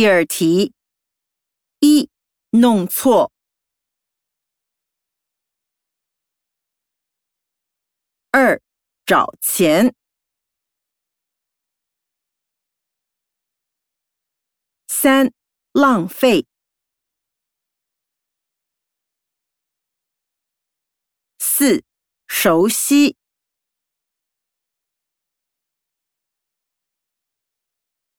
第二题。一弄错。二找钱。三浪费。四熟悉。